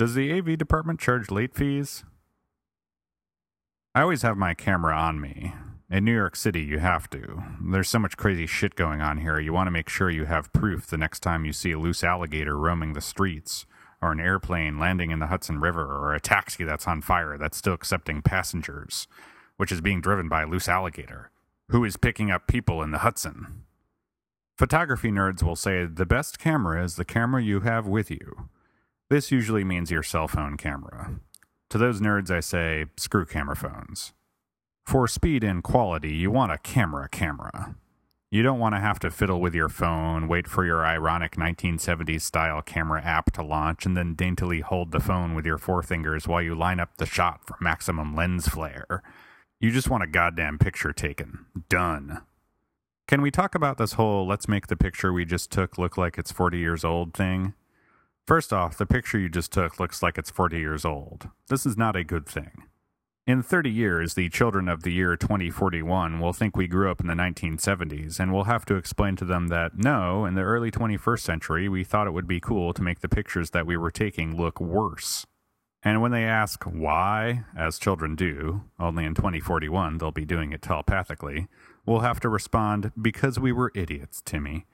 Does the AV department charge late fees? I always have my camera on me. In New York City, you have to. There's so much crazy shit going on here, you want to make sure you have proof the next time you see a loose alligator roaming the streets, or an airplane landing in the Hudson River, or a taxi that's on fire that's still accepting passengers, which is being driven by a loose alligator, who is picking up people in the Hudson. Photography nerds will say the best camera is the camera you have with you. This usually means your cell phone camera. To those nerds, I say, screw camera phones. For speed and quality, you want a camera camera. You don't want to have to fiddle with your phone, wait for your ironic 1970s style camera app to launch, and then daintily hold the phone with your forefingers while you line up the shot for maximum lens flare. You just want a goddamn picture taken. Done. Can we talk about this whole let's make the picture we just took look like it's 40 years old thing? First off, the picture you just took looks like it's 40 years old. This is not a good thing. In 30 years, the children of the year 2041 will think we grew up in the 1970s, and we'll have to explain to them that no, in the early 21st century, we thought it would be cool to make the pictures that we were taking look worse. And when they ask why, as children do, only in 2041 they'll be doing it telepathically, we'll have to respond, because we were idiots, Timmy.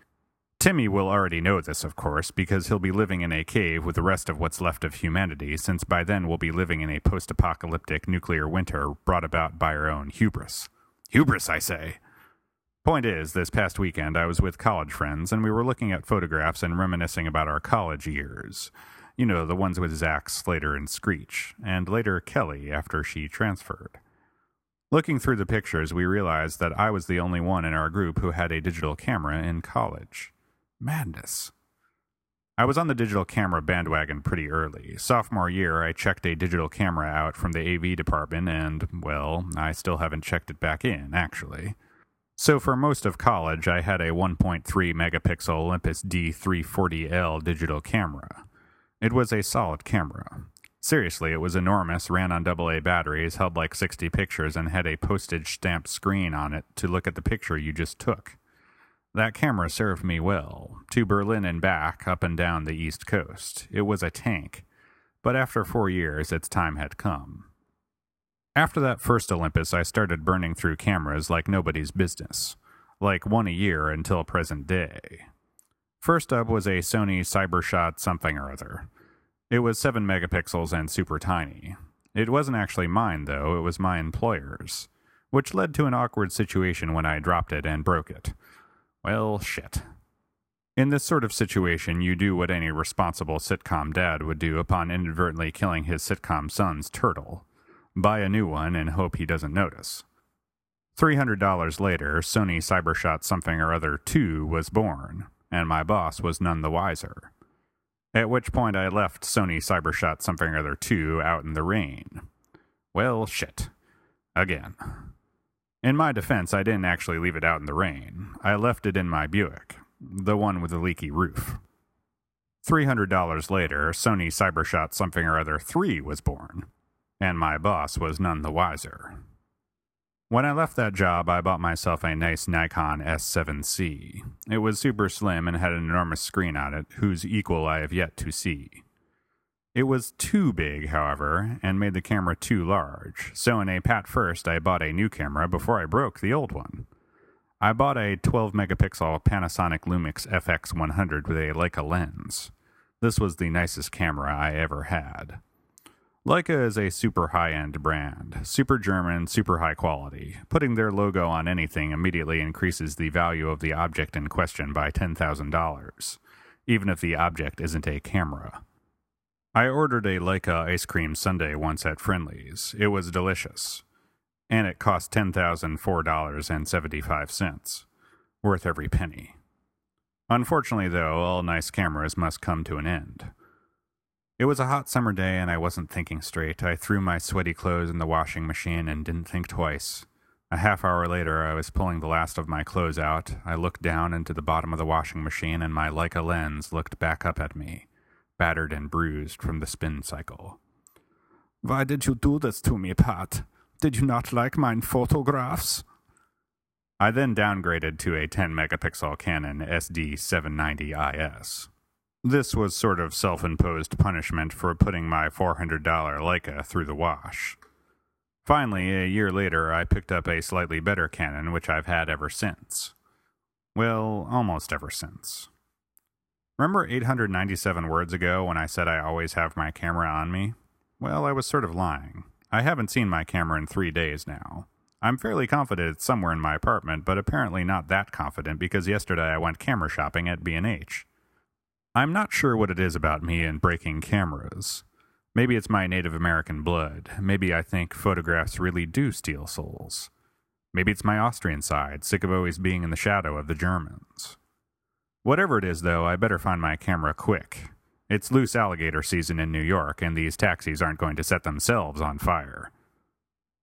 Timmy will already know this, of course, because he'll be living in a cave with the rest of what's left of humanity, since by then we'll be living in a post apocalyptic nuclear winter brought about by our own hubris. Hubris, I say. Point is, this past weekend I was with college friends, and we were looking at photographs and reminiscing about our college years. You know, the ones with Zack, Slater, and Screech, and later Kelly after she transferred. Looking through the pictures, we realized that I was the only one in our group who had a digital camera in college. Madness. I was on the digital camera bandwagon pretty early. Sophomore year, I checked a digital camera out from the AV department, and, well, I still haven't checked it back in, actually. So, for most of college, I had a 1.3 megapixel Olympus D340L digital camera. It was a solid camera. Seriously, it was enormous, ran on AA batteries, held like 60 pictures, and had a postage stamped screen on it to look at the picture you just took. That camera served me well. To Berlin and back, up and down the East Coast. It was a tank. But after four years, its time had come. After that first Olympus, I started burning through cameras like nobody's business. Like one a year until present day. First up was a Sony Cybershot something or other. It was 7 megapixels and super tiny. It wasn't actually mine, though, it was my employer's. Which led to an awkward situation when I dropped it and broke it. Well, shit. In this sort of situation, you do what any responsible sitcom dad would do upon inadvertently killing his sitcom son's turtle buy a new one and hope he doesn't notice. $300 later, Sony Cybershot something or other 2 was born, and my boss was none the wiser. At which point I left Sony Cybershot something or other 2 out in the rain. Well, shit. Again. In my defense, I didn't actually leave it out in the rain. I left it in my Buick, the one with the leaky roof. $300 later, Sony Cybershot something or other 3 was born, and my boss was none the wiser. When I left that job, I bought myself a nice Nikon S7C. It was super slim and had an enormous screen on it, whose equal I have yet to see. It was too big, however, and made the camera too large, so in a pat first I bought a new camera before I broke the old one. I bought a 12 megapixel Panasonic Lumix FX100 with a Leica lens. This was the nicest camera I ever had. Leica is a super high end brand, super German, super high quality. Putting their logo on anything immediately increases the value of the object in question by $10,000, even if the object isn't a camera. I ordered a Leica ice cream sundae once at Friendly's. It was delicious. And it cost $10,004.75. Worth every penny. Unfortunately, though, all nice cameras must come to an end. It was a hot summer day and I wasn't thinking straight. I threw my sweaty clothes in the washing machine and didn't think twice. A half hour later, I was pulling the last of my clothes out. I looked down into the bottom of the washing machine and my Leica lens looked back up at me battered and bruised from the spin cycle. Why did you do this to me, Pat? Did you not like mine photographs? I then downgraded to a 10 megapixel Canon SD790IS. This was sort of self imposed punishment for putting my $400 Leica through the wash. Finally, a year later, I picked up a slightly better Canon, which I've had ever since. Well, almost ever since. Remember 897 words ago when I said I always have my camera on me? Well, I was sort of lying. I haven't seen my camera in three days now. I'm fairly confident it's somewhere in my apartment, but apparently not that confident because yesterday I went camera shopping at B&H. I'm not sure what it is about me and breaking cameras. Maybe it's my Native American blood. Maybe I think photographs really do steal souls. Maybe it's my Austrian side, sick of always being in the shadow of the Germans. Whatever it is, though, I better find my camera quick. It's loose alligator season in New York, and these taxis aren't going to set themselves on fire.